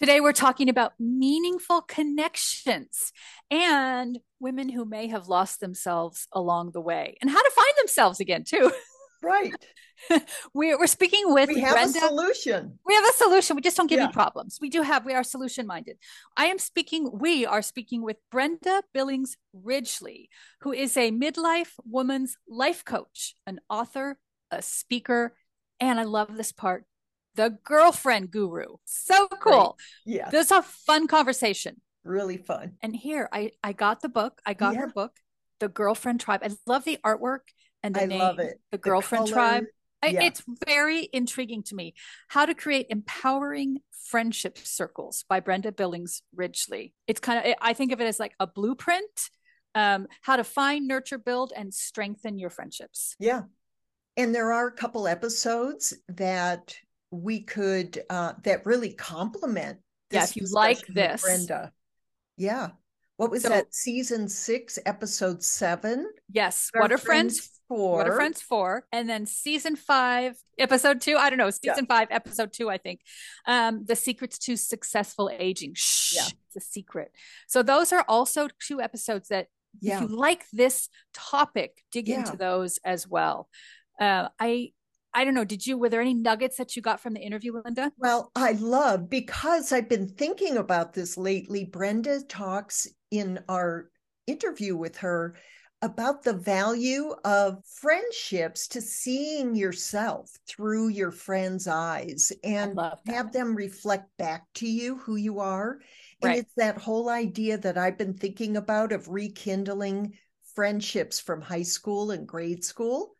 Today, we're talking about meaningful connections and women who may have lost themselves along the way and how to find themselves again, too. Right. we're, we're speaking with we have Brenda. a solution. We have a solution. We just don't give Yeah. you problems. We do have, we are solution minded. I am speaking, we are speaking with Brenda Billings Ridgely, who is a midlife woman's life coach, an author, a speaker, and I love this part the girlfriend guru. So cool. Yeah. This is a fun conversation. Really fun. And here I I got the book. I got her book, The Girlfriend Tribe. I love the artwork and the I name, love it. The The Girlfriend color, Tribe. I, yeah. It's very intriguing to me. How to create empowering friendship circles by Brenda Billings Ridgely. It's kind of I think of it as like a blueprint. Um, how to find, nurture, build, and strengthen your friendships. Yeah. And there are a couple episodes that we could uh that really complement Yeah, this if you like this. Brenda. Yeah. What was So- that? Season six, episode seven. Yes, what are friends? for? What are friends for? And then season five, episode two. I don't know, season five, episode two. I think um, the secrets to successful aging. Shh, Yeah. it's a secret. So those are also two episodes that Yeah. if you like this topic, dig Yeah. into those as well. Uh, I I don't know. Did you? Were there any nuggets that you got from the interview, Linda? Well, I love because I've been thinking about this lately. Brenda talks in our interview with her about the value of friendships to seeing yourself through your friends' eyes and have them reflect back to you who you are. And Right. it's that whole idea that I've been thinking about of rekindling friendships from high school and grade school.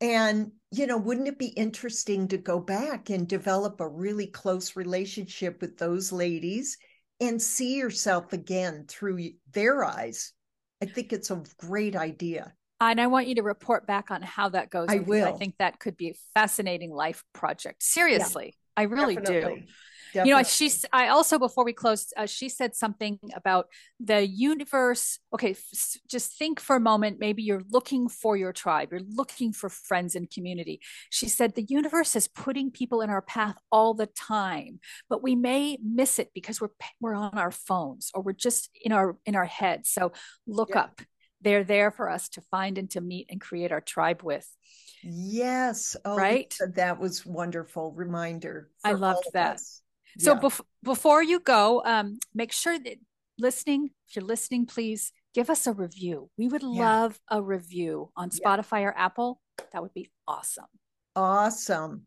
And, you know, wouldn't it be interesting to go back and develop a really close relationship with those ladies and see yourself again through their eyes? I think it's a great idea. And I want you to report back on how that goes. I because I think that could be a fascinating life project. Seriously, I really do. Definitely. you know she's i also before we closed uh, she said something about the universe okay f- just think for a moment maybe you're looking for your tribe you're looking for friends and community she said the universe is putting people in our path all the time but we may miss it because we're we're on our phones or we're just in our in our heads so look Yeah. up they're there for us to find and to meet and create our tribe with Yes. Oh, Right? That was wonderful reminder. I loved that. us. So Yeah. bef- before you go, um, make sure that listening, if you're listening, please give us a review. We would Yeah. love a review on Yeah. Spotify or Apple. That would be awesome. Awesome.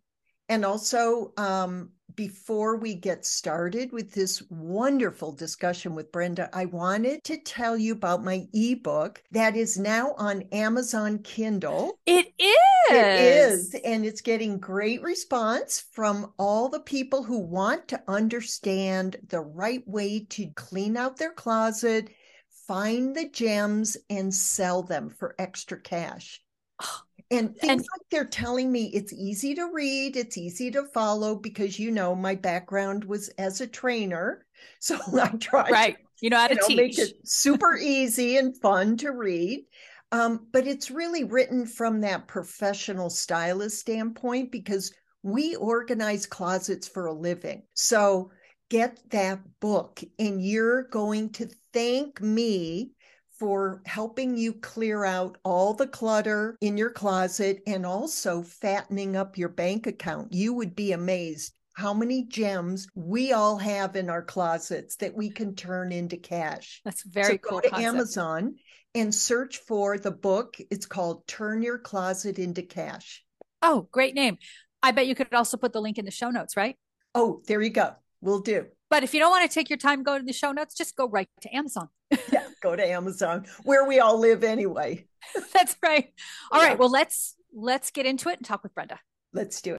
And also, um, before we get started with this wonderful discussion with Brenda, I wanted to tell you about my ebook that is now on Amazon Kindle. It is. It is, and it's getting great response from all the people who want to understand the right way to clean out their closet, find the gems, and sell them for extra cash. Oh, And things And- like they're telling me it's easy to read, it's easy to follow because you know my background was as a trainer. So I tried Right. You know how to you know, teach. make it super easy and fun to read. Um, but it's really written from that professional stylist standpoint because we organize closets for a living. So get that book, and you're going to thank me for helping you clear out all the clutter in your closet and also fattening up your bank account. You would be amazed how many gems we all have in our closets that we can turn into cash. That's very so cool. Go to concept. Amazon and search for the book. It's called Turn Your Closet into Cash. Oh, great name. I bet you could also put the link in the show notes, right? Oh, there you go. We'll do. But if you don't want to take your time, go to the show notes, just go right to Amazon. Yeah, go to Amazon where we all live anyway. That's right. All Yeah. right. Well, let's let's get into it and talk with Brenda. Let's do it.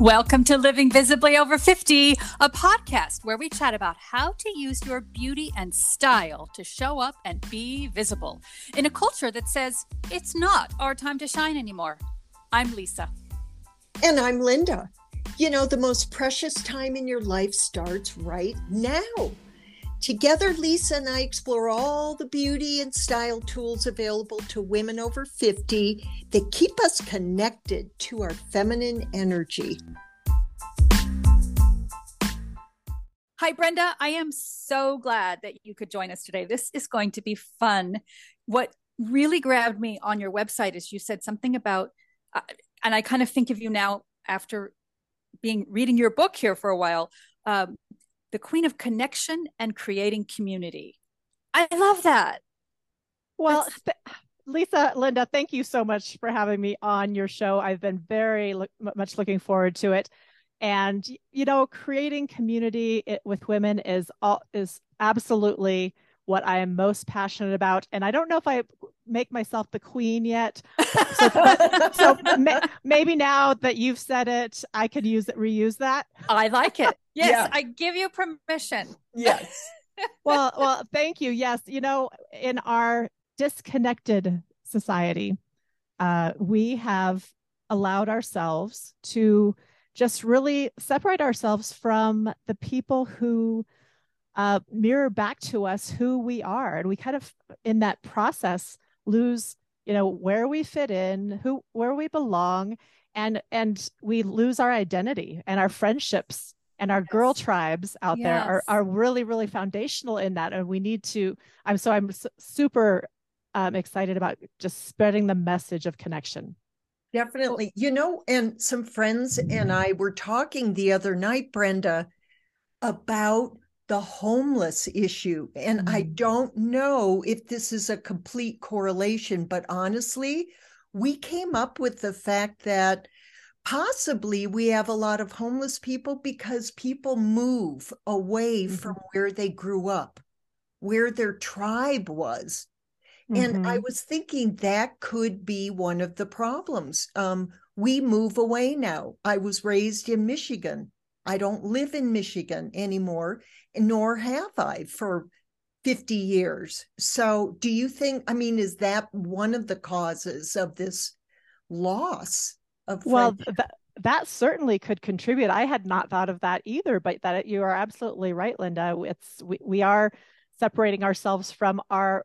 Welcome to Living Visibly Over 50, a podcast where we chat about how to use your beauty and style to show up and be visible in a culture that says it's not our time to shine anymore. I'm Lisa. And I'm Linda. You know, the most precious time in your life starts right now. Together, Lisa and I explore all the beauty and style tools available to women over 50 that keep us connected to our feminine energy. Hi, Brenda. I am so glad that you could join us today. This is going to be fun. What really grabbed me on your website is you said something about, uh, and I kind of think of you now after being reading your book here for a while. Um, the queen of connection and creating community. I love that. Well, th- Lisa, Linda, thank you so much for having me on your show. I've been very lo- much looking forward to it. And you know, creating community with women is all is absolutely what I am most passionate about. And I don't know if I make myself the queen yet. So, so ma- maybe now that you've said it, I could use it, reuse that. I like it. Yes, yeah. I give you permission. Yes. well, well, thank you. Yes, you know, in our disconnected society, uh, we have allowed ourselves to just really separate ourselves from the people who uh, mirror back to us who we are, and we kind of, in that process, lose, you know, where we fit in, who, where we belong, and and we lose our identity and our friendships and our yes. girl tribes out yes. there are, are really really foundational in that and we need to i'm so i'm super um, excited about just spreading the message of connection definitely you know and some friends and i were talking the other night brenda about the homeless issue and mm-hmm. i don't know if this is a complete correlation but honestly we came up with the fact that possibly we have a lot of homeless people because people move away mm-hmm. from where they grew up, where their tribe was. Mm-hmm. And I mm-hmm. was thinking that could be one of the problems. Um, we move away now. I was raised in Michigan. I don't live in Michigan anymore, nor have I for 50 years. So, do you think, I mean, is that one of the causes of this loss? of well th- that certainly could contribute i had not thought of that either but that you are absolutely right linda it's we, we are separating ourselves from our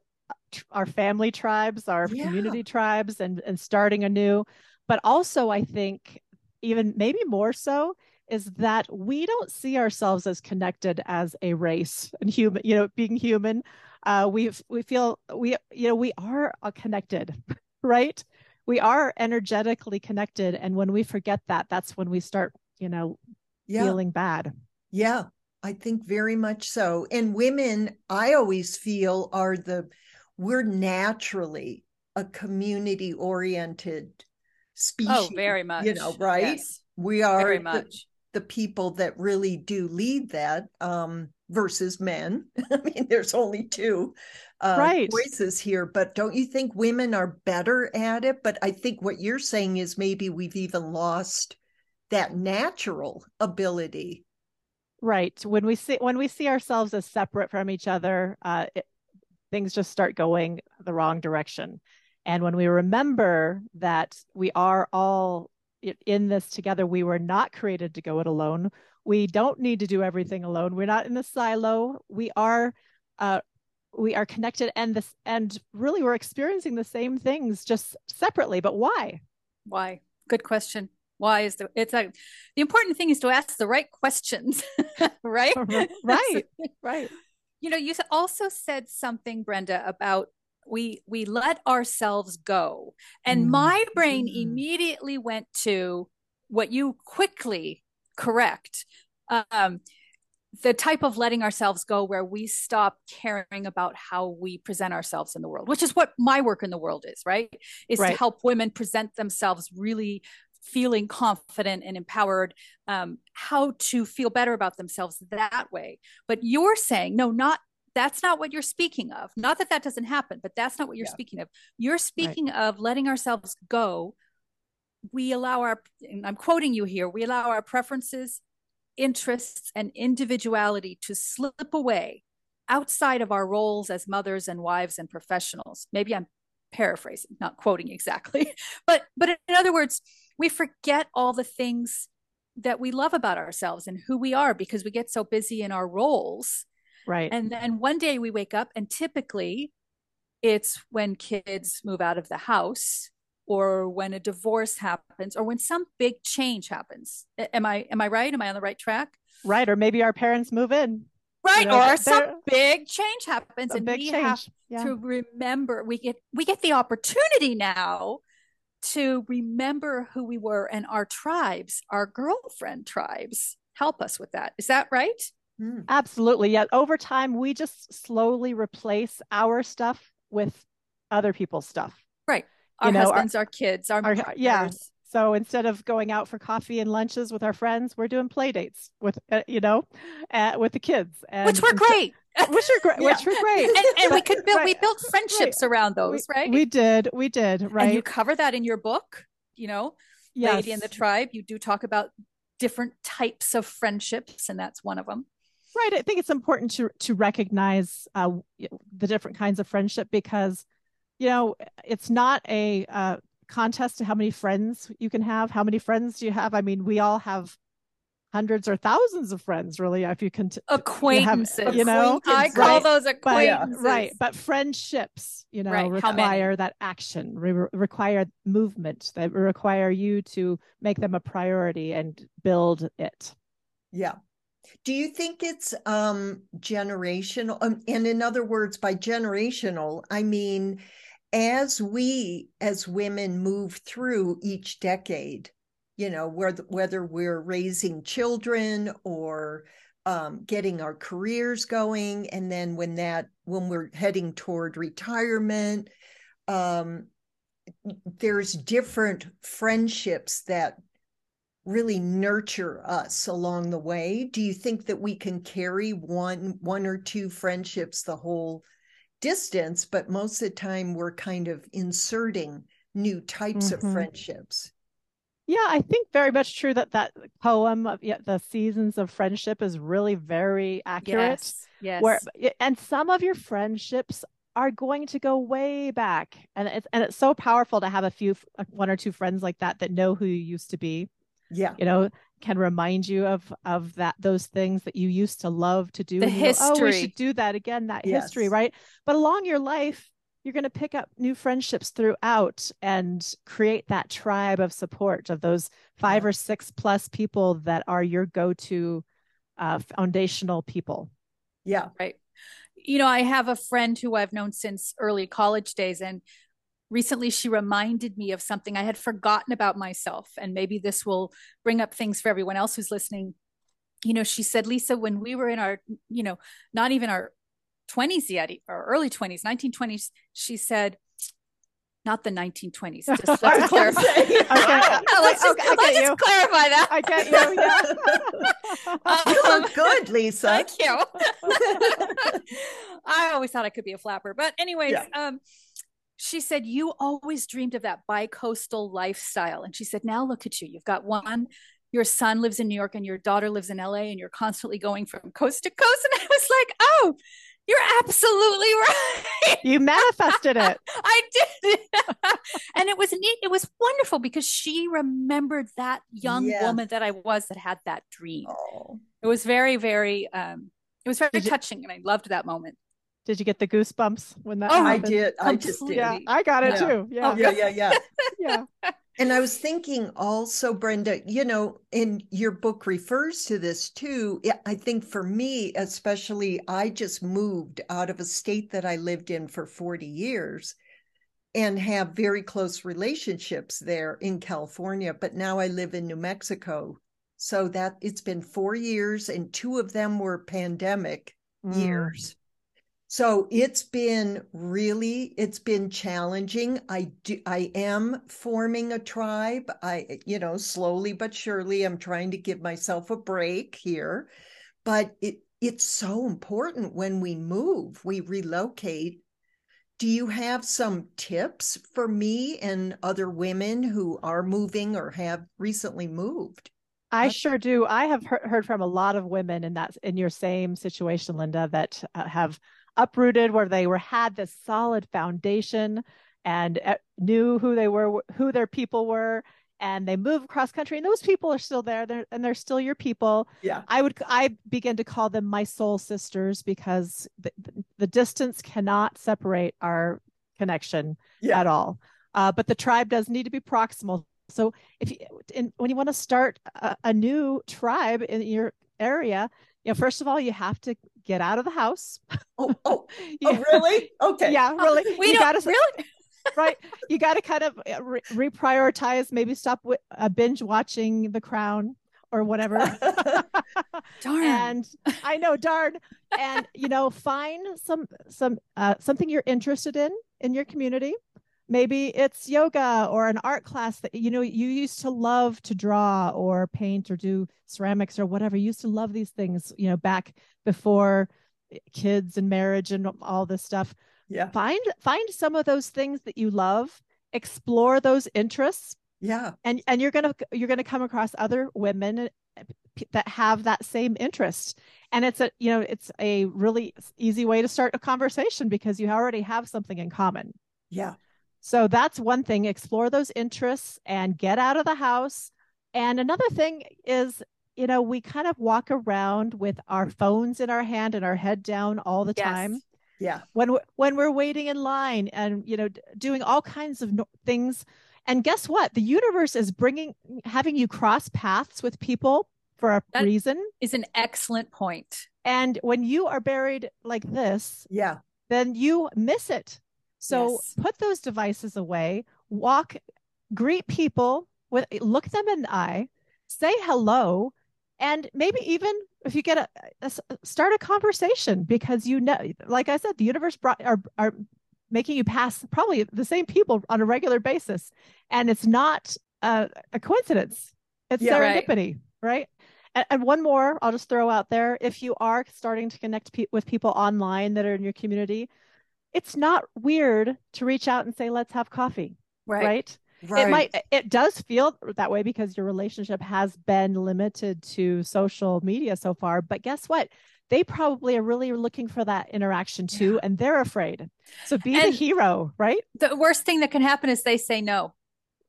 our family tribes our yeah. community tribes and and starting anew but also i think even maybe more so is that we don't see ourselves as connected as a race and human you know being human. Uh we we feel we you know we are connected right? We are energetically connected and when we forget that that's when we start you know yeah. feeling bad. Yeah i think very much so. And women i always feel are the we're naturally a community oriented species oh very much you know right? Yes. we are very much the, people that really do lead that um versus men. I mean, there's only two uh, right. voices here, but don't you think women are better at it? But I think what you're saying is maybe we've even lost that natural ability. Right. When we see when we see ourselves as separate from each other, uh, it, things just start going the wrong direction. And when we remember that we are all in this together, we were not created to go it alone we don't need to do everything alone. We're not in a silo. We are uh, we are connected and this and really we're experiencing the same things just separately. But why? Why? Good question. Why is the it's a the important thing is to ask the right questions, right? right. right. You know, you also said something, Brenda, about we we let ourselves go and mm. my brain mm. immediately went to what you quickly correct. Um, the type of letting ourselves go where we stop caring about how we present ourselves in the world, which is what my work in the world is, right? Is right. to help women present themselves really feeling confident and empowered, um, how to feel better about themselves that way. But you're saying, no, not that's not what you're speaking of. Not that that doesn't happen, but that's not what you're yeah. speaking of. You're speaking right. of letting ourselves go we allow our, I'm quoting you here, we allow our preferences, interests, and individuality to slip away outside of our roles as mothers and wives and professionals. Maybe I'm paraphrasing, not quoting exactly, but but in other words, we forget all the things that we love about ourselves and who we are because we get so busy in our roles. Right. And then one day we wake up and typically it's when kids move out of the house or when a divorce happens or when some big change happens. Am I am I right? Am I on the right track? Right. Or maybe our parents move in. Right. You know, or some big change happens and we change. have yeah. to remember we get we get the opportunity now to remember who we were and our tribes, our girlfriend tribes help us with that. Is that right? Mm. Absolutely. Yeah. Over time, we just slowly replace our stuff with other people's stuff. Right. Our you know, husbands, our, our kids, our, our yeah. So instead of going out for coffee and lunches with our friends, we're doing play dates with, uh, you know, uh, with the kids, and, which were great. which are great. yeah. Which were great. And, and but, we could build, right. we built friendships right. around those, we, right? We did, we did, right? And you cover that in your book, you know, yes. Lady and the Tribe. You do talk about different types of friendships, and that's one of them. Right. I think it's important to to recognize uh, the different kinds of friendship because, you know, it's not a uh, contest to how many friends you can have. How many friends do you have? I mean, we all have hundreds or thousands of friends, really, if you can. T- acquaintances, you, have, you know, I call right. those acquaintances. But, right, but friendships, you know, right. require that action, re- require movement, that require you to make them a priority and build it. Yeah. Do you think it's um generational? Um, and in other words, by generational, I mean as we as women move through each decade, you know, whether whether we're raising children or um, getting our careers going, and then when that when we're heading toward retirement, um, there's different friendships that really nurture us along the way. Do you think that we can carry one one or two friendships the whole distance, but most of the time we're kind of inserting new types mm-hmm. of friendships. Yeah, I think very much true that that poem of yeah, the seasons of friendship is really very accurate. Yes. yes. Where and some of your friendships are going to go way back, and it's and it's so powerful to have a few one or two friends like that that know who you used to be. Yeah, you know, can remind you of of that those things that you used to love to do. The history. Go, oh, we should do that again. That yes. history, right? But along your life, you're going to pick up new friendships throughout and create that tribe of support of those five yeah. or six plus people that are your go-to uh, foundational people. Yeah, right. You know, I have a friend who I've known since early college days, and recently she reminded me of something I had forgotten about myself. And maybe this will bring up things for everyone else who's listening. You know, she said, Lisa, when we were in our, you know, not even our 20s yet, or early 20s, 1920s, she said, not the 1920s. Just let's clarify. okay. let's just, okay, let's just clarify that. I get you. Yeah. um, you look good, Lisa. Thank you. I always thought I could be a flapper, but anyways, yeah. um, she said, You always dreamed of that bi-coastal lifestyle. And she said, Now look at you. You've got one, your son lives in New York and your daughter lives in LA, and you're constantly going from coast to coast. And I was like, Oh, you're absolutely right. You manifested it. I did. and it was neat. It was wonderful because she remembered that young yeah. woman that I was that had that dream. Oh. It was very, very, um, it was very touching. And I loved that moment. Did you get the goosebumps when that? Oh, happened? I did. I just did. Yeah, I got it yeah. too. Yeah, oh, yeah, yeah, yeah, yeah. And I was thinking also, Brenda, you know, and your book refers to this too. I think for me, especially, I just moved out of a state that I lived in for 40 years and have very close relationships there in California. But now I live in New Mexico. So that it's been four years, and two of them were pandemic mm. years so it's been really it's been challenging i do i am forming a tribe i you know slowly but surely i'm trying to give myself a break here but it it's so important when we move we relocate do you have some tips for me and other women who are moving or have recently moved? I sure do. I have he- heard from a lot of women in that in your same situation, Linda, that uh, have uprooted where they were had this solid foundation and uh, knew who they were, who their people were, and they move across country, and those people are still there, they're, and they're still your people. Yeah, I would I begin to call them my soul sisters because the, the distance cannot separate our connection yeah. at all. Uh, but the tribe does need to be proximal so if you in, when you want to start a, a, new tribe in your area, you know, first of all, you have to get out of the house. Oh, oh, yeah. oh really? Okay. Yeah, really. We you gotta really right. You got to kind of uh, re- reprioritize. Maybe stop with, uh, binge watching The Crown or whatever. darn. And I know, darn. And you know, find some some uh, something you're interested in in your community maybe it's yoga or an art class that you know you used to love to draw or paint or do ceramics or whatever. You used to love these things you know back before kids and marriage and all this stuff. Yeah. Find find some of those things that you love explore those interests. Yeah. And and you're gonna you're gonna come across other women that have that same interest. And it's a you know it's a really easy way to start a conversation because you already have something in common. Yeah so that's one thing, explore those interests and get out of the house. And another thing is, you know, we kind of walk around with our phones in our hand and our head down all the yes. time. Yeah. When we're, when we're waiting in line and, you know, doing all kinds of no- things. And guess what? The universe is bringing, having you cross paths with people for a that reason. Is an excellent point. And when you are buried like this, yeah, then you miss it so yes. put those devices away, walk, greet people with look them in the eye, say hello, and maybe even if you get a, a start a conversation because you know, like I said, the universe brought are are making you pass probably the same people on a regular basis, and it's not a, a coincidence. It's yeah, serendipity, right? right? And, and, one more, I'll just throw out there: if you are starting to connect pe- with people online that are in your community, it's not weird to reach out and say, let's have coffee. Right. Right. Right. It might it does feel that way because your relationship has been limited to social media so far. But guess what? They probably are really looking for that interaction too, yeah. and they're afraid. So be and the hero, right? The worst thing that can happen is they say no.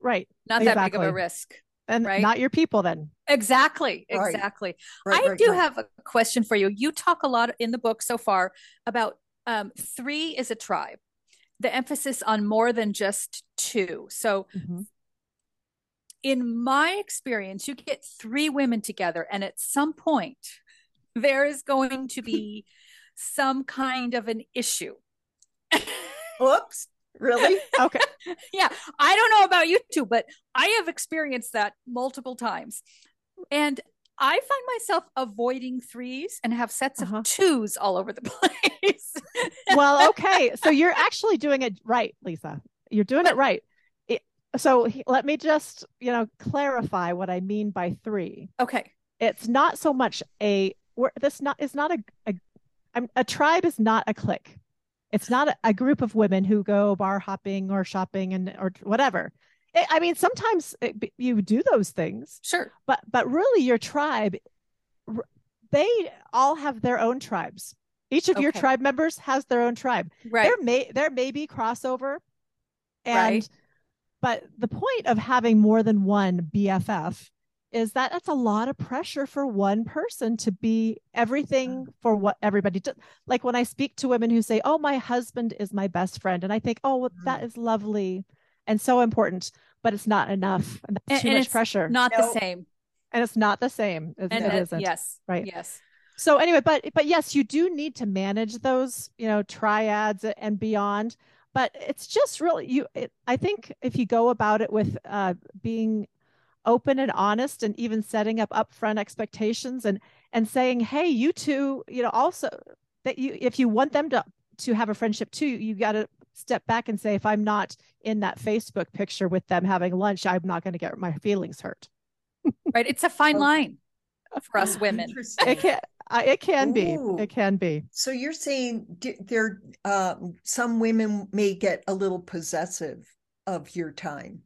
Right. Not exactly. that big of a risk. And right? not your people then. Exactly. Exactly. Right. Right, I do have a question for you. You talk a lot in the book so far about um, three is a tribe. The emphasis on more than just two. So, mm-hmm. in my experience, you get three women together, and at some point, there is going to be some kind of an issue. Whoops. Really? Okay. yeah. I don't know about you two, but I have experienced that multiple times. And I find myself avoiding threes and have sets uh-huh. of twos all over the place. Well, okay. So you're actually doing it right, Lisa. You're doing it right. It, so let me just, you know, clarify what I mean by three. Okay. It's not so much a this not is not a, a a tribe is not a clique. It's not a, a group of women who go bar hopping or shopping and or whatever. I mean, sometimes it, you do those things, sure, but but really, your tribe, they all have their own tribes. Each of okay. your tribe members has their own tribe. Right. There may there may be crossover, and right. but the point of having more than one BFF is that that's a lot of pressure for one person to be everything for what everybody does. Like when I speak to women who say, "Oh, my husband is my best friend," and I think, "Oh, well, that mm. lovely." and so important, but it's not enough. And that's and, too and much pressure. Not the same. And it's not the same. and it, isn't. Yes. Right. Yes. So anyway, but but yes, you do need to manage those, you know, triads and beyond. But it's just really you. It, I think if you go about it with uh, being open and honest, and even setting up upfront expectations, and and saying, hey, you two, you know, also that you if you want them to to have a friendship too, you got to step back and say, if I'm not in that Facebook picture with them having lunch, I'm not going to get my feelings hurt. right. It's a fine line for us women. It can, Uh, it can Ooh. be. It can be. So you're saying there, uh, some women may get a little possessive of your time.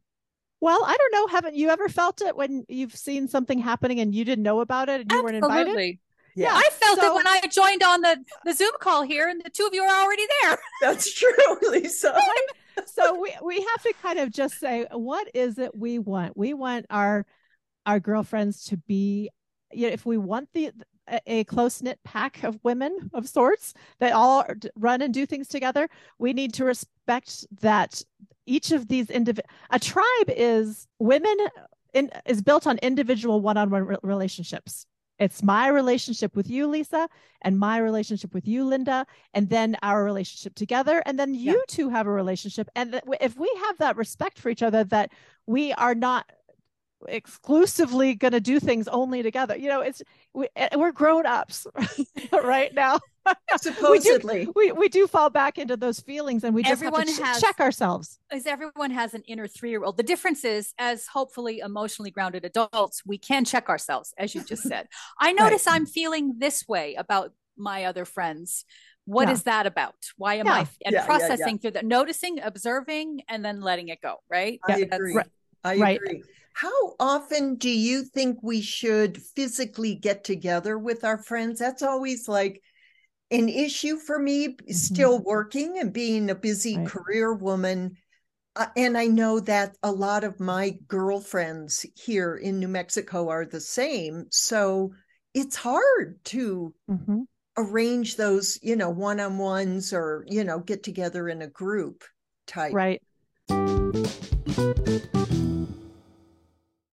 Well, I don't know. Haven't you ever felt it when you've seen something happening and you didn't know about it and you Absolutely. weren't invited? Yeah, I felt so, it when I joined on the the Zoom call here, and the two of you are already there. That's true, Lisa. so we we have to kind of just say, what is it we want? We want our our girlfriends to be, you know, if we want the a close knit pack of women of sorts that all run and do things together, we need to respect that each of these individual a tribe is women in, is built on individual one-on-one re- relationships it's my relationship with you, Lisa, and my relationship with you, Linda, and then our relationship together. And then you yeah. two have a relationship. And th- if we have that respect for each other, that we are not exclusively going to do things only together, you know, it's we, eh, we're grown ups right now. Supposedly, we do, we, we do fall back into those feelings, and we just everyone have to ch- has, check ourselves. As everyone has an inner three year old. The difference is, as hopefully emotionally grounded adults, we can check ourselves, as you just said. I notice right. I'm feeling this way about my other friends. What yeah. is that about? Why am yeah. I and yeah, processing through that, noticing, observing, and then letting it go? Right? I agree. Right. I right. agree. How often do you think we should physically get together with our friends? That's always like an issue for me mm-hmm. still working and being a busy right. career woman uh, and i know that a lot of my girlfriends here in new mexico are the same so it's hard to mm-hmm. arrange those you know one-on-ones or you know get together in a group type right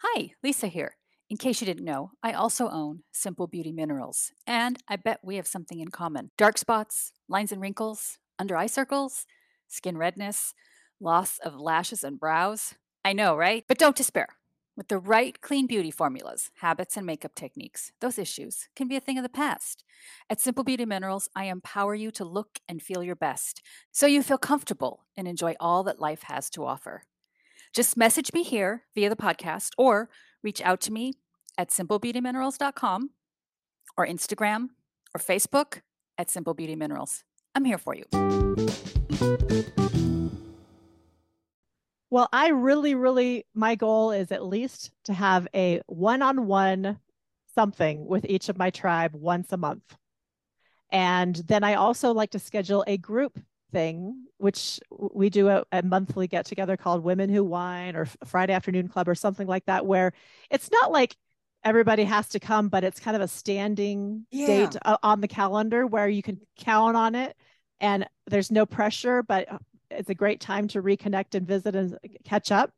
hi lisa here in case you didn't know, I also own Simple Beauty Minerals, and I bet we have something in common. Dark spots, lines and wrinkles, under eye circles, skin redness, loss of lashes and brows. I know, right? But don't despair. With the right clean beauty formulas, habits, and makeup techniques, those issues can be a thing of the past. At Simple Beauty Minerals, I empower you to look and feel your best so you feel comfortable and enjoy all that life has to offer. Just message me here via the podcast or reach out to me at simplebeautyminerals.com or Instagram or Facebook at Simple Beauty Minerals. I'm here for you. Well, I really, really, my goal is at least to have a one on one something with each of my tribe once a month. And then I also like to schedule a group thing, which we do a, a monthly get together called Women Who Wine or Friday Afternoon Club or something like that, where it's not like everybody has to come, but it's kind of a standing yeah. date uh, on the calendar where you can count on it and there's no pressure, but uh, it's a great time to reconnect and visit and catch up.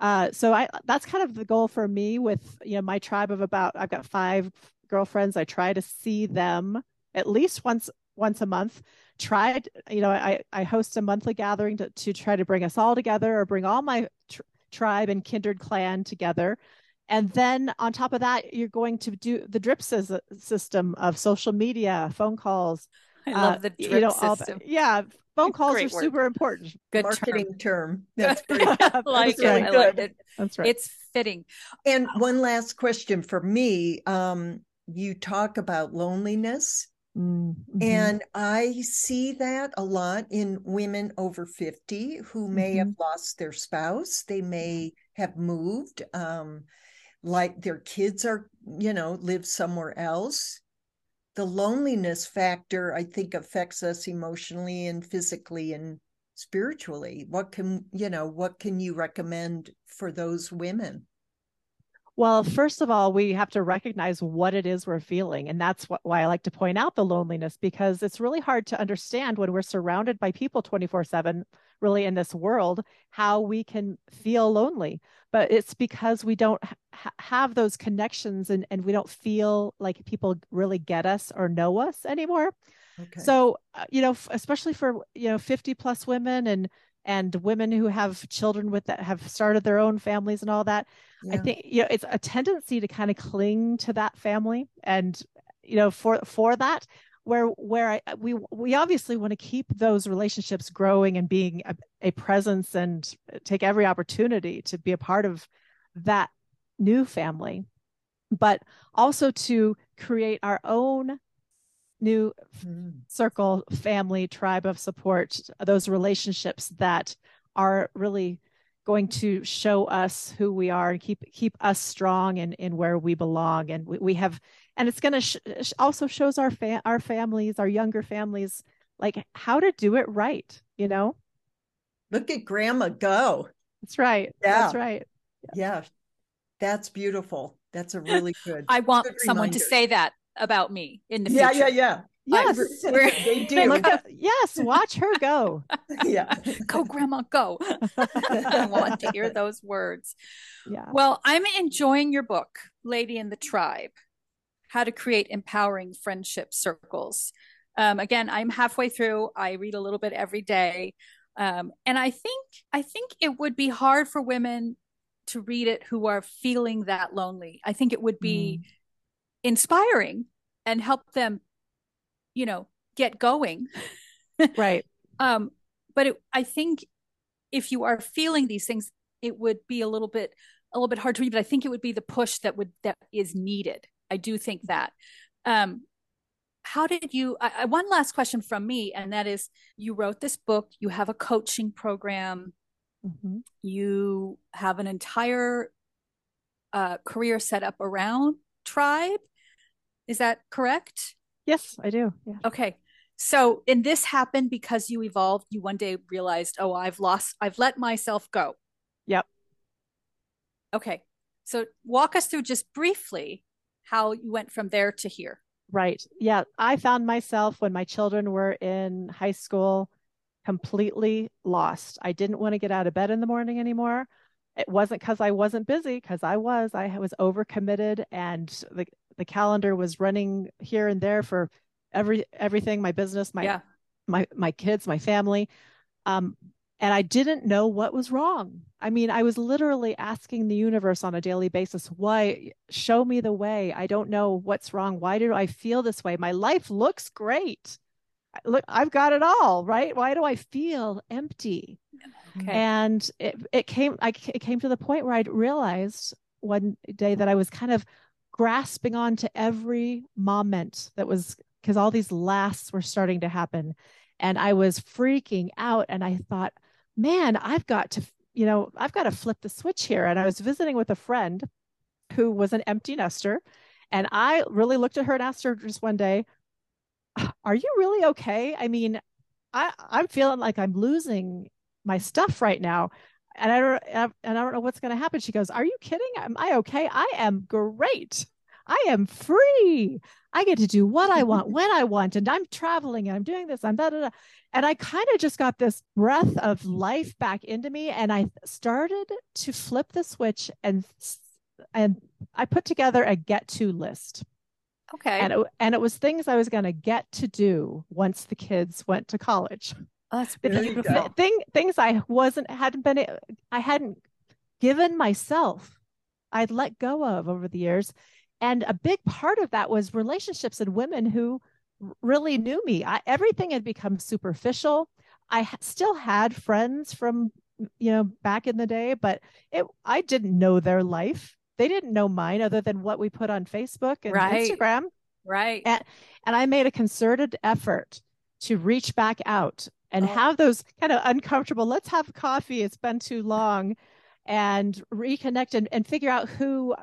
Uh, so I that's kind of the goal for me with you know my tribe of about I've got five girlfriends. I try to see them at least once once a month tried you know i i host a monthly gathering to, to try to bring us all together or bring all my tr- tribe and kindred clan together. And then on top of that you're going to do the drip system of social media phone calls i love uh, the drip you know, system. the, yeah phone calls are word. super important. Good marketing term, term. that's great like really it. I like it. That's right. It's fitting. And one last question for me um you talk about loneliness Mm-hmm. And I see that a lot in women over 50 who may mm-hmm. have lost their spouse. They may have moved, um, like their kids are, you know, live somewhere else. The loneliness factor, I think, affects us emotionally and physically and spiritually. What can, you know, what can you recommend for those women? Well, first of all, we have to recognize what it is we're feeling. And that's what, why I like to point out the loneliness because it's really hard to understand when we're surrounded by people 24 7, really in this world, how we can feel lonely. But it's because we don't ha- have those connections and, and we don't feel like people really get us or know us anymore. Okay. So, uh, you know, especially for, you know, 50 plus women and and women who have children with that have started their own families and all that yeah. i think you know it's a tendency to kind of cling to that family and you know for for that where where I, we we obviously want to keep those relationships growing and being a, a presence and take every opportunity to be a part of that new family but also to create our own new Mm. circle, family, tribe of support, those relationships that are really going to show us who we are and keep keep us strong and in where we belong. And we, we have, and it's going to sh- also shows our fa- our families, our younger families, like how to do it right. You know, Look at grandma go. that's right. Yeah. That's right. Yeah. That's beautiful. That's a really good. I want Good someone to say that about me in the yeah, future. yeah, Yes. yeah. We're- they do. Look at, yes, watch her go. yeah. Go, grandma, go. I want to hear those words. Yeah. Well, I'm enjoying your book, Lady and the Tribe How to Create Empowering Friendship Circles. Um, again, I'm halfway through. I read a little bit every day. Um, and I think I think it would be hard for women to read it who are feeling that lonely. I think it would be inspiring and help them, you know, get going. Right. Um, but it, I think if you are feeling these things, it would be a little bit a little bit hard to read. But I think it would be the push that would that is needed. I do think that. Um, how did you? I, I, one last question from me, and that is: you wrote this book. You have a coaching program. Mhm. You have an entire uh, career set up around tribe. Is that correct? Yes, I do. Yeah. Okay. So, and this happened because you evolved. You one day realized, oh, I've lost, I've let myself go. Yep. Okay. So, walk us through just briefly how you went from there to here. Right. Yeah. I found myself when my children were in high school completely lost. I didn't want to get out of bed in the morning anymore. It wasn't because I wasn't busy, because I was. I was overcommitted and the, the calendar was running here and there for every everything, my business, my yeah. my my kids, my family. Um, and I didn't know what was wrong. I mean, I was literally asking the universe on a daily basis, why show me the way. I don't know what's wrong. Why do I feel this way? My life looks great. Look, I've got it all, right? Why do I feel empty? Okay. And it, it came, I, it came to the point where I realized one day that I was kind of grasping on to every moment that was because all these lasts were starting to happen. And I was freaking out. And I thought, man, I've got to, you know, I've got to flip the switch here. And I was visiting with a friend who was an empty nester. And I really looked at her and asked her just one day, Are you really okay? I mean, I, I'm feeling like I'm losing my stuff right now. And I don't and I don't know what's going to happen. She goes, "Are you kidding? Am I okay? I am great. I am free. I get to do what I want when I want, and I'm traveling and I'm doing this. I'm da da da." And I kind of just got this breath of life back into me, and I started to flip the switch and and I put together a get to list. Okay. And it, and it was things I was going to get to do once the kids went to college Oh, that's beautiful. thing things I wasn't hadn't been I hadn't given myself I'd let go of over the years and a big part of that was relationships and women who really knew me I, everything had become superficial I still had friends from you know back in the day but it I didn't know their life they didn't know mine other than what we put on Facebook and Right. Instagram Right. and, and I made a concerted effort to reach back out and Oh. have those kind of uncomfortable, let's have coffee, it's been too long, and reconnect and, and figure out who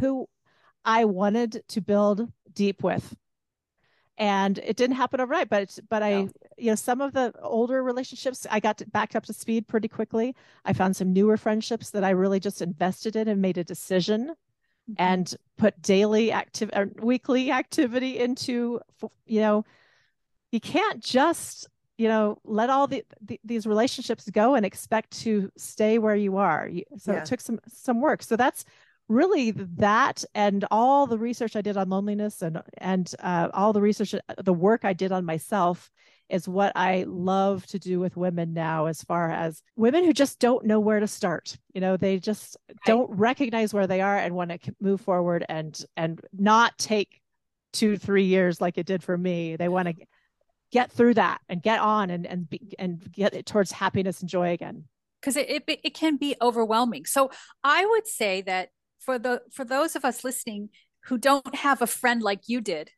who I wanted to build deep with. And it didn't happen overnight, but it's, but I, you know, some of the older relationships I got to, back up to speed pretty quickly. I found some newer friendships that I really just invested in and made a decision mm-hmm. and put daily active or weekly activity into you know you can't just you know let all the, the these relationships go and expect to stay where you are. So Yeah. it took some some work. So that's really that and all the research i did on loneliness and and uh, all the research the work i did on myself is what i love to do with women now as far as women who just don't know where to start. You know they just don't recognize where they are and want to move forward and and not take two three years like it did for me. They want to get through that and get on and and be, and get it towards happiness and joy again because it, it it can be overwhelming. So I would say that for the for those of us listening, who don't have a friend like you did,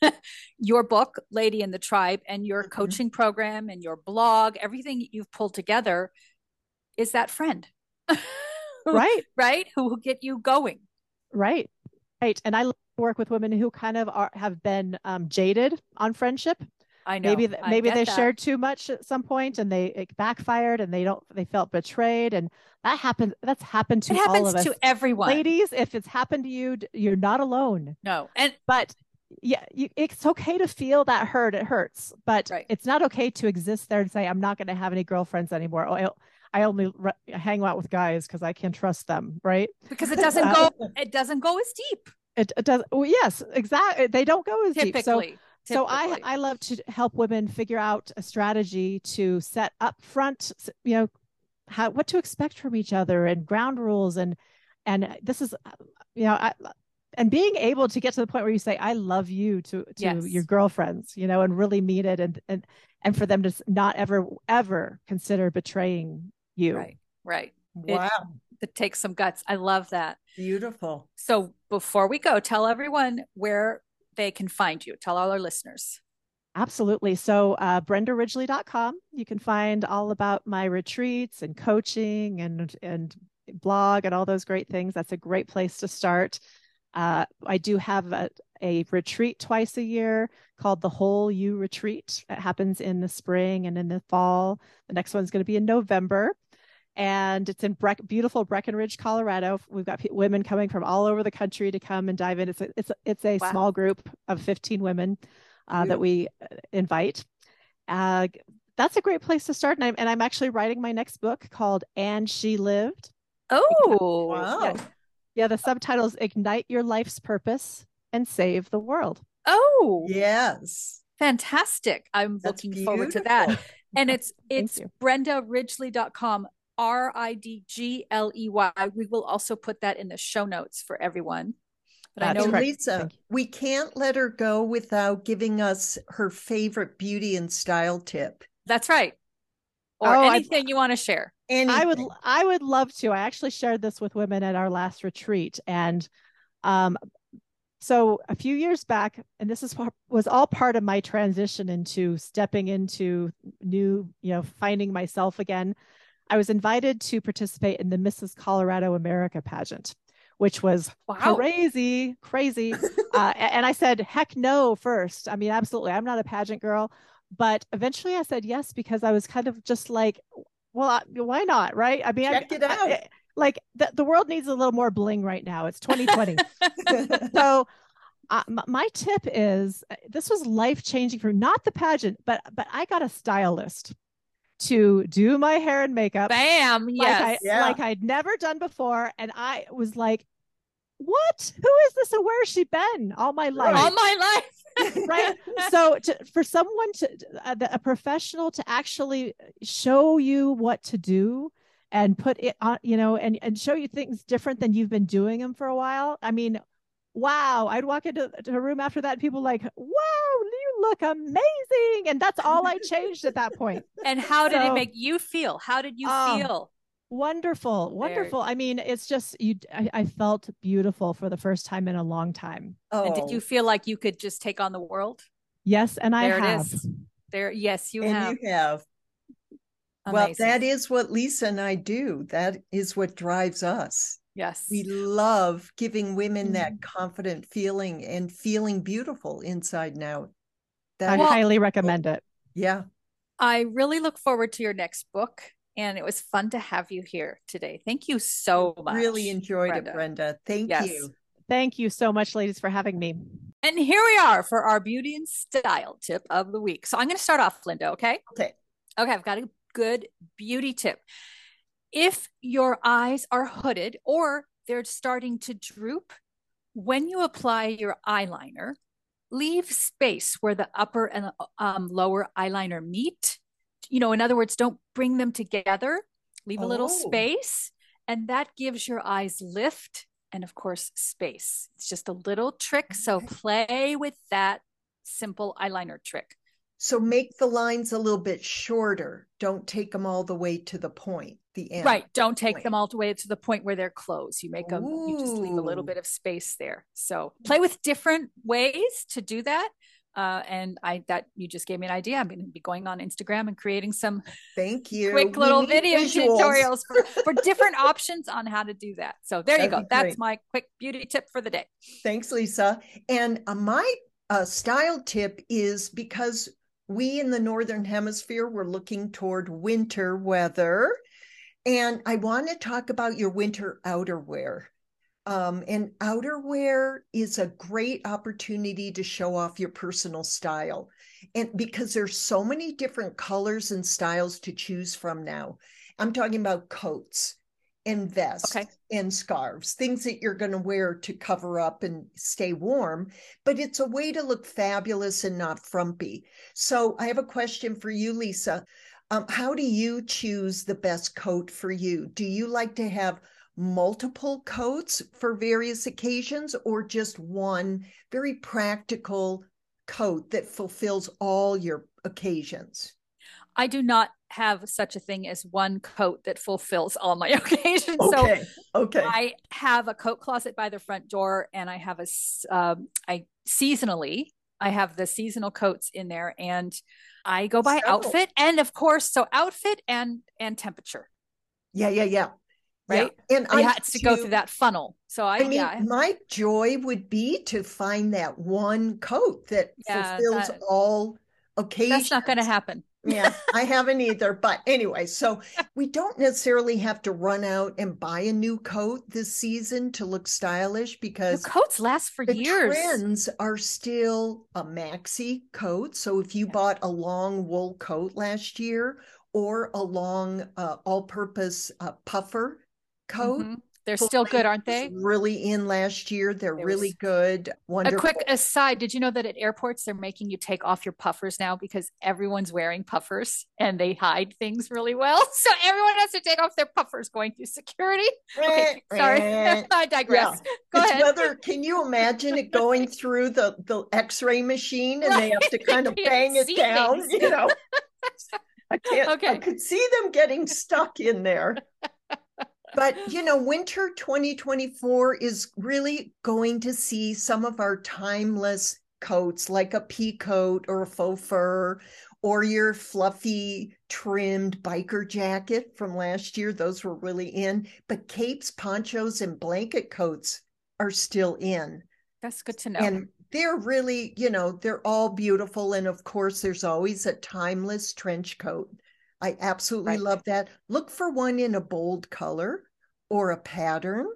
your book, Lady and the Tribe, and your mm-hmm. coaching program and your blog, everything you've pulled together is that friend. right. Right. Who will get you going. Right. Right. And I work with women who kind of are have been um, jaded on friendship. I know. Maybe maybe they that. shared too much at some point and they it backfired and they don't they felt betrayed and that happened that's happened to it happens all of us. to everyone. Ladies, if it's happened to you, you're not alone. No. And but yeah, you, it's okay to feel that hurt. It hurts, but right. it's not okay to exist there and say, "I'm not going to have any girlfriends anymore." Oh, I only re- hang out with guys because I can't trust them, right? Because it doesn't uh, go. It doesn't go as deep. It, it does. Well, yes, exactly. They don't go as Typically. deep. So, so I I love to help women figure out a strategy to set up front, you know, how what to expect from each other and ground rules and and this is, you know, I, and being able to get to the point where you say i love you to to yes. your girlfriends you know and really mean it and and and for them to not ever ever consider betraying you. Right. Right. Wow. It, it takes some guts. I love that. Beautiful. So before we go, tell everyone where they can find you. Tell all our listeners. Absolutely. So, uh, brendaridgley.com, you can find all about my retreats and coaching and, and blog and all those great things. That's a great place to start. Uh, I do have a, a retreat twice a year called the Whole You Retreat. It happens in the spring and in the fall. The next one's going to be in November and it's in Bre- beautiful Breckenridge, Colorado. We've got p- women coming from all over the country to come and dive in. It's a, it's a, it's a wow. small group of 15 women uh, that we uh, invite. Uh, that's a great place to start. And I'm, and I'm actually writing my next book called And She Lived. Oh, wow. Yeah, yeah, the subtitle is Ignite Your Life's Purpose and Save the World. Oh, yes. Fantastic. I'm That's looking beautiful. forward to that. And it's it's brendaridgley.com R I D G L E Y. We will also put that in the show notes for everyone. But That's I know Lisa, we can't let her go without giving us her favorite beauty and style tip. That's right. Or oh, anything I, you want to share. Anything. I would I would love to. I actually shared this with women at our last retreat and um so a few years back and this is was all part of my transition into stepping into new you know finding myself again I was invited to participate in the Mrs. Colorado America pageant, which was wow. crazy, crazy. uh, and I said, heck no, first. I mean, absolutely. I'm not a pageant girl. But eventually I said yes because I was kind of just like, well, I, why not? Right. I mean, check I, it out. I, like the, the world needs a little more bling right now. It's 2020. so, uh, my tip is uh, this was life changing for not the pageant, but but I got a stylist to do my hair and makeup. Bam. Yes. Like, I, yeah. like I'd never done before. And I was like, what? Who is this? And where's she been all my life? All my life. right. So to, for someone to, uh, a professional to actually show you what to do and put it on, you know, and, and show you things different than you've been doing them for a while. I mean, wow. I'd walk into a room after that and people like, wow, you look amazing. And that's all I changed at that point. And how did so, it make you feel? How did you um, feel? Wonderful, wonderful. There. I mean, it's just you. I, I, felt beautiful for the first time in a long time. Oh, and did you feel like you could just take on the world? Yes, and I there have. It is. There, yes, you and have. You have. Amazing. Well, that is what Lisa and I do. That is what drives us. Yes. We love giving women mm-hmm. that confident feeling and feeling beautiful inside and out. That I well, highly recommend it. Yeah. I really look forward to your next book. And it was fun to have you here today. Thank you so much. Really enjoyed Brenda. it, Brenda. Thank yes. you. Thank you so much, ladies, for having me. And here we are for our beauty and style tip of the week. So I'm going to start off, Linda, okay? Okay. Okay, I've got a good beauty tip. If your eyes are hooded or they're starting to droop, when you apply your eyeliner, leave space where the upper and um, lower eyeliner meet. You know, in other words, don't bring them together. Leave a little oh. space, and that gives your eyes lift and, of course, space. It's just a little trick. So play with that simple eyeliner trick. So make the lines a little bit shorter. Don't take them all the way to the point, the end. Right. Don't take point. them all the way to the point where they're closed. You make them, Ooh. you just leave a little bit of space there. So play with different ways to do that. Uh, and I that you just gave me an idea. I'm going to be going on Instagram and creating some thank you quick little video visuals. tutorials for, for different options on how to do that. So there That'd you go. That's my quick beauty tip for the day. Thanks, Lisa. And uh, my uh, style tip is because we in the northern hemisphere we're looking toward winter weather, and I want to talk about your winter outerwear. Um, and outerwear is a great opportunity to show off your personal style. And because there's so many different colors and styles to choose from now. I'm talking about coats and vests okay. and scarves, things that you're going to wear to cover up and stay warm. But it's a way to look fabulous and not frumpy. So I have a question for you, Lisa. Um, how do you choose the best coat for you? Do you like to have multiple coats for various occasions or just one very practical coat that fulfills all your occasions? I do not have such a thing as one coat that fulfills all my occasions. Okay. So okay. I have a coat closet by the front door, and I have a um, I seasonally I have the seasonal coats in there, and I go by outfit, and of course, so outfit and and temperature. Yeah, yeah, yeah right? Yeah. And I had to go through that funnel. So I, I mean, yeah. my joy would be to find that one coat that yeah, fulfills that, all occasions. That's not going to happen. Yeah, I haven't either. But anyway, so we don't necessarily have to run out and buy a new coat this season to look stylish because the coats last for the years. Trends are still a maxi coat. So if you yeah. bought a long wool coat last year or a long uh, all-purpose uh, puffer coat. Mm-hmm. They're still good, aren't they? Really in last year. They're really good. Wonderful. A quick aside: Did you know that at airports they're making you take off your puffers now because everyone's wearing puffers and they hide things really well. So everyone has to take off their puffers going through security. Okay, sorry, I digress. Yeah. Go it's ahead. Whether can you imagine it going through the the X-ray machine and right. they have to kind of bang it down? Things. You know. I can't. Okay. I could see them getting stuck in there but you know winter 2024 is really going to see some of our timeless coats like a pea coat or a faux fur or your fluffy trimmed biker jacket from last year. Those were really in. But capes ponchos and blanket coats are still in. That's good to know. And they're really you know they're all beautiful. And of course there's always a timeless trench coat. I absolutely right. love that. Look for one in a bold color or a pattern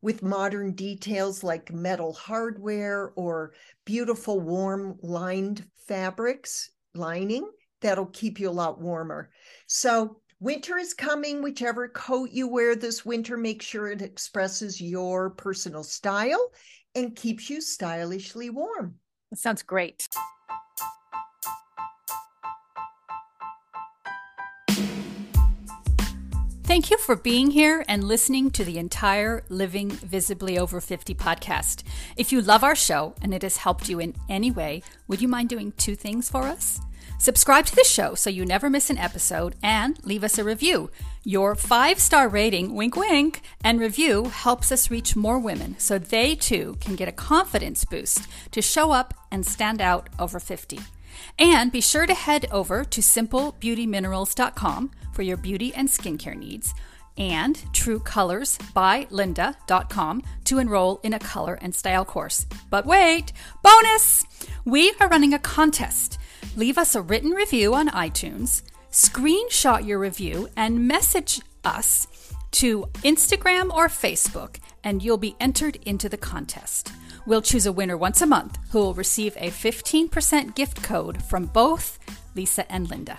with modern details like metal hardware or beautiful warm lined fabrics lining that'll keep you a lot warmer. So winter is coming whichever coat you wear this winter make sure it expresses your personal style and keeps you stylishly warm. That sounds great. Thank you for being here and listening to the entire Living Visibly Over 50 podcast. If you love our show and it has helped you in any way, would you mind doing two things for us? Subscribe to the show so you never miss an episode and leave us a review. Your five star rating, wink wink, and review helps us reach more women so they too can get a confidence boost to show up and stand out over 50. And be sure to head over to simplebeautyminerals.com for your beauty and skincare needs and truecolorsbylinda.com to enroll in a color and style course. But wait, bonus! We are running a contest. Leave us a written review on iTunes, screenshot your review, and message us to Instagram or Facebook, and you'll be entered into the contest. We'll choose a winner once a month who will receive a 15% gift code from both Lisa and Linda.